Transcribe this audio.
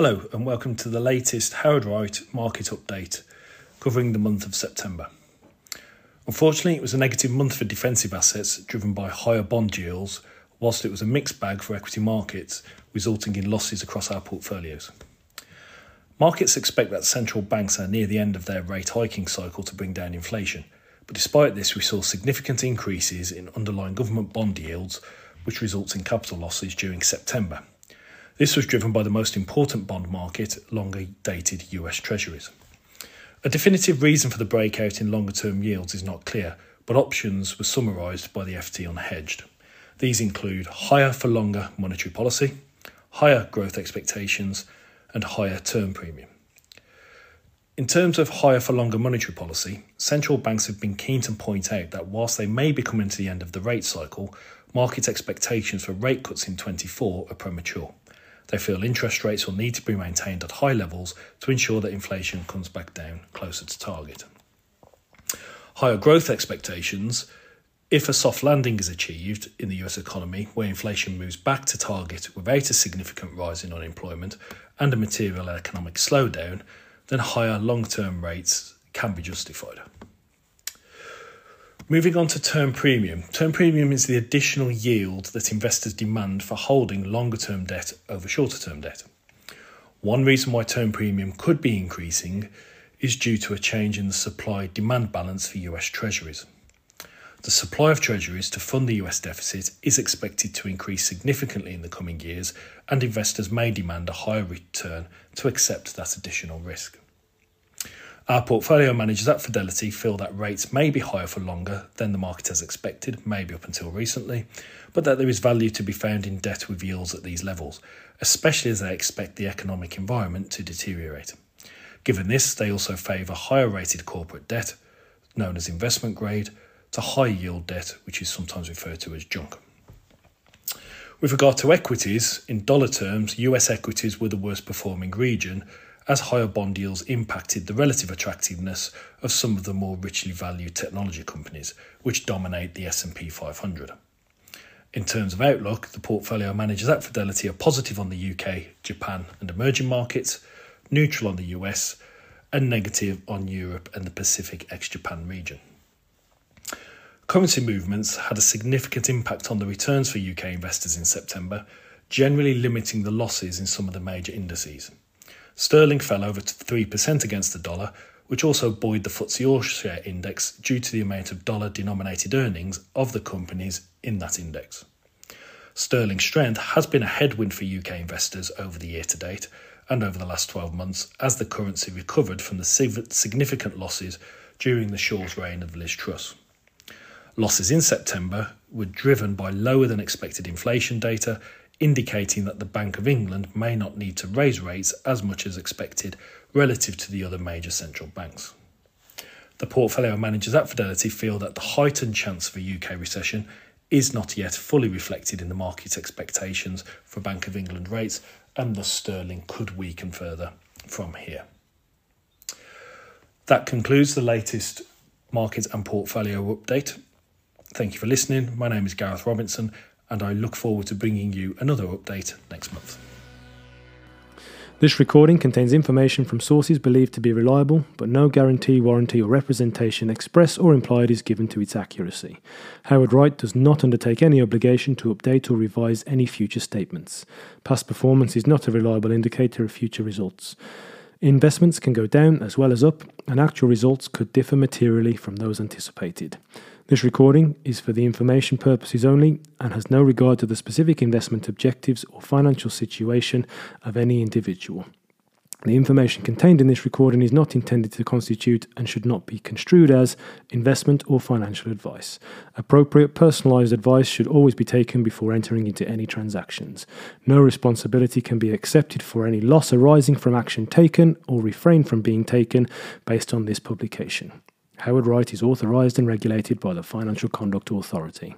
Hello, and welcome to the latest Howard Wright market update covering the month of September. Unfortunately, it was a negative month for defensive assets driven by higher bond yields, whilst it was a mixed bag for equity markets, resulting in losses across our portfolios. Markets expect that central banks are near the end of their rate hiking cycle to bring down inflation, but despite this, we saw significant increases in underlying government bond yields, which results in capital losses during September. This was driven by the most important bond market, longer dated US Treasuries. A definitive reason for the breakout in longer term yields is not clear, but options were summarised by the FT unhedged. These include higher for longer monetary policy, higher growth expectations, and higher term premium. In terms of higher for longer monetary policy, central banks have been keen to point out that whilst they may be coming to the end of the rate cycle, market expectations for rate cuts in 24 are premature. They feel interest rates will need to be maintained at high levels to ensure that inflation comes back down closer to target. Higher growth expectations, if a soft landing is achieved in the US economy where inflation moves back to target without a significant rise in unemployment and a material economic slowdown, then higher long term rates can be justified. Moving on to term premium. Term premium is the additional yield that investors demand for holding longer term debt over shorter term debt. One reason why term premium could be increasing is due to a change in the supply demand balance for US Treasuries. The supply of Treasuries to fund the US deficit is expected to increase significantly in the coming years, and investors may demand a higher return to accept that additional risk. Our portfolio managers at Fidelity feel that rates may be higher for longer than the market has expected, maybe up until recently, but that there is value to be found in debt with yields at these levels, especially as they expect the economic environment to deteriorate. Given this, they also favour higher rated corporate debt, known as investment grade, to high yield debt, which is sometimes referred to as junk. With regard to equities, in dollar terms, US equities were the worst performing region, as higher bond yields impacted the relative attractiveness of some of the more richly valued technology companies, which dominate the S&P 500. In terms of outlook, the portfolio managers at Fidelity are positive on the UK, Japan, and emerging markets, neutral on the US, and negative on Europe and the Pacific ex Japan region. Currency movements had a significant impact on the returns for UK investors in September, generally limiting the losses in some of the major indices. Sterling fell over 3% against the dollar, which also buoyed the FTSE All Share Index due to the amount of dollar denominated earnings of the companies in that index. Sterling strength has been a headwind for UK investors over the year to date and over the last 12 months as the currency recovered from the significant losses during the Shaw's reign of Liz Truss. Losses in September were driven by lower than expected inflation data indicating that the Bank of England may not need to raise rates as much as expected relative to the other major central banks. The portfolio managers at Fidelity feel that the heightened chance of a UK recession is not yet fully reflected in the market expectations for Bank of England rates, and thus sterling could weaken further from here. That concludes the latest market and portfolio update. Thank you for listening. My name is Gareth Robinson, and I look forward to bringing you another update next month. This recording contains information from sources believed to be reliable, but no guarantee, warranty, or representation express or implied is given to its accuracy. Howard Wright does not undertake any obligation to update or revise any future statements. Past performance is not a reliable indicator of future results. Investments can go down as well as up, and actual results could differ materially from those anticipated. This recording is for the information purposes only and has no regard to the specific investment objectives or financial situation of any individual. The information contained in this recording is not intended to constitute and should not be construed as investment or financial advice. Appropriate personalized advice should always be taken before entering into any transactions. No responsibility can be accepted for any loss arising from action taken or refrain from being taken based on this publication. Howard Wright is authorized and regulated by the Financial Conduct Authority.